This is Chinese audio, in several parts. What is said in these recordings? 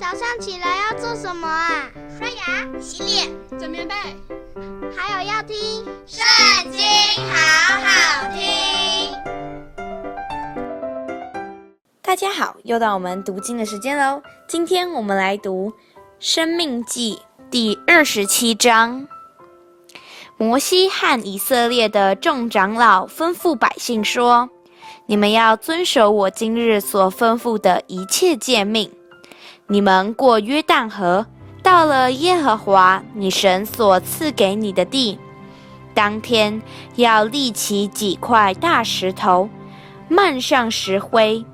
早上起来要做什么啊？刷牙、洗脸、整棉被，还有要听《圣经》，好好听。大家好，又到我们读经的时间喽。今天我们来读《生命记》第二十七章。摩西和以色列的众长老吩咐百姓说：“你们要遵守我今日所吩咐的一切诫命。你们过约旦河，到了耶和华你神所赐给你的地，当天要立起几块大石头，漫上石灰，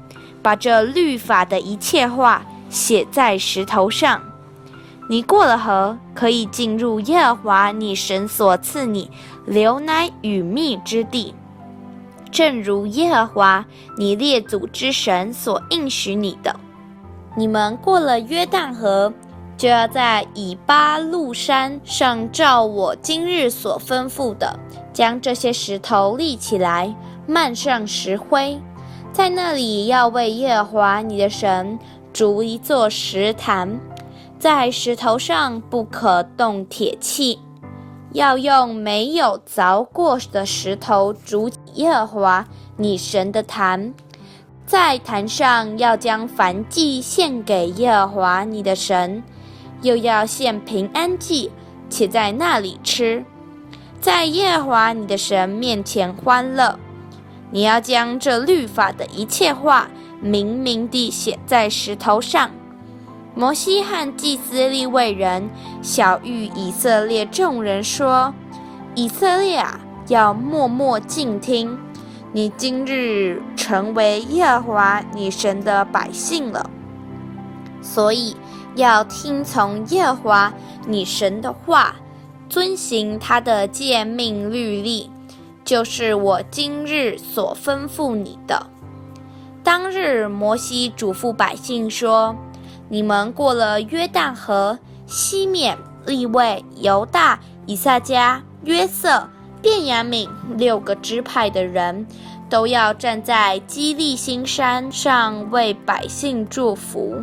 把这律法的一切话写在石头上。”你过了河，可以进入耶和华你神所赐你流奶与蜜之地，正如耶和华你列祖之神所应许你的。你们过了约旦河，就要在以巴路山上照我今日所吩咐的，将这些石头立起来，漫上石灰，在那里要为耶和华你的神筑一座石坛。在石头上不可动铁器，要用没有凿过的石头筑耶和华你神的坛。在坛上要将燔祭献给耶和华你的神，又要献平安祭，且在那里吃，在耶和华你的神面前欢乐。你要将这律法的一切话明明地写在石头上。摩西和祭司利未人晓諭以色列众人说：“以色列啊，要默默静听，你今日成为耶和华你神的百姓了，所以要听从耶和华你神的话，遵行他的诫命律例，就是我今日所吩咐你的。”当日，摩西嘱咐百姓说。你们过了约旦河，西面、利未、犹大、以萨迦、约瑟、便雅悯六个支派的人，都要站在基利新山上为百姓祝福。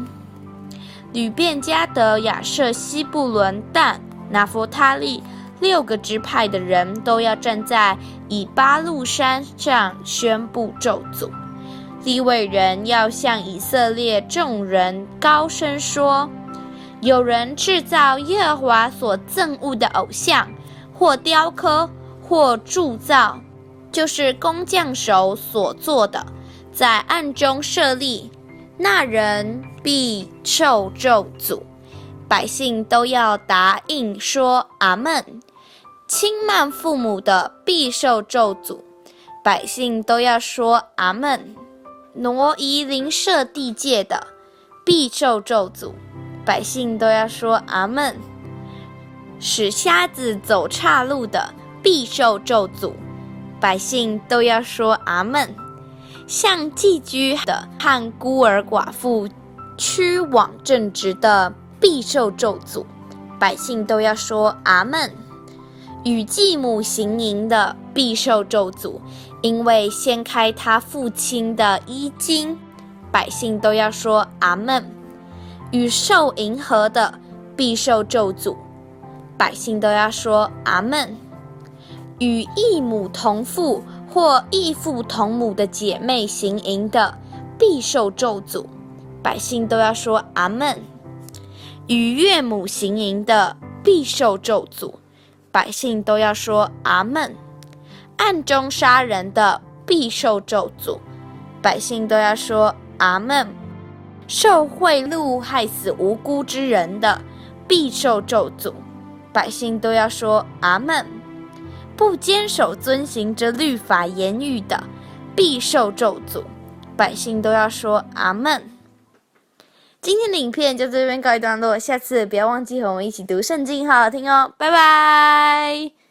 流便、迦得、亚设、西布伦、但、拿弗他利六个支派的人都要站在以巴路山上宣布咒诅。利未人要向以色列众人高声说：有人制造耶和华所憎恶的偶像，或雕刻，或铸造，就是工匠手所做的，在暗中设立，那人必受咒诅。百姓都要答应说阿门。轻慢父母的必受咒诅。百姓都要说阿门。挪移邻舍地界的，必受咒诅，百姓都要说阿门。使瞎子走岔路的，必受咒诅，百姓都要说阿门。向寄居的和孤儿寡妇屈枉正直的，必受咒诅，百姓都要说阿门。与继母行淫的，必受咒诅。因为掀开他父亲的衣襟，百姓都要说阿门。与兽迎合的，必受咒诅，百姓都要说阿门。与异母同父或异父同母的姐妹行淫的，必受咒诅，百姓都要说阿门。与岳母行淫的，必受咒诅，百姓都要说阿门。暗中杀人的必受咒诅，百姓都要说阿门。受贿赂害死无辜之人的必受咒诅，百姓都要说阿们。不坚守遵行这律法言语的必受咒诅，百姓都要说阿门。今天的影片就这边告一段落，下次不要忘记和我们一起读圣经，好好听哦，拜拜。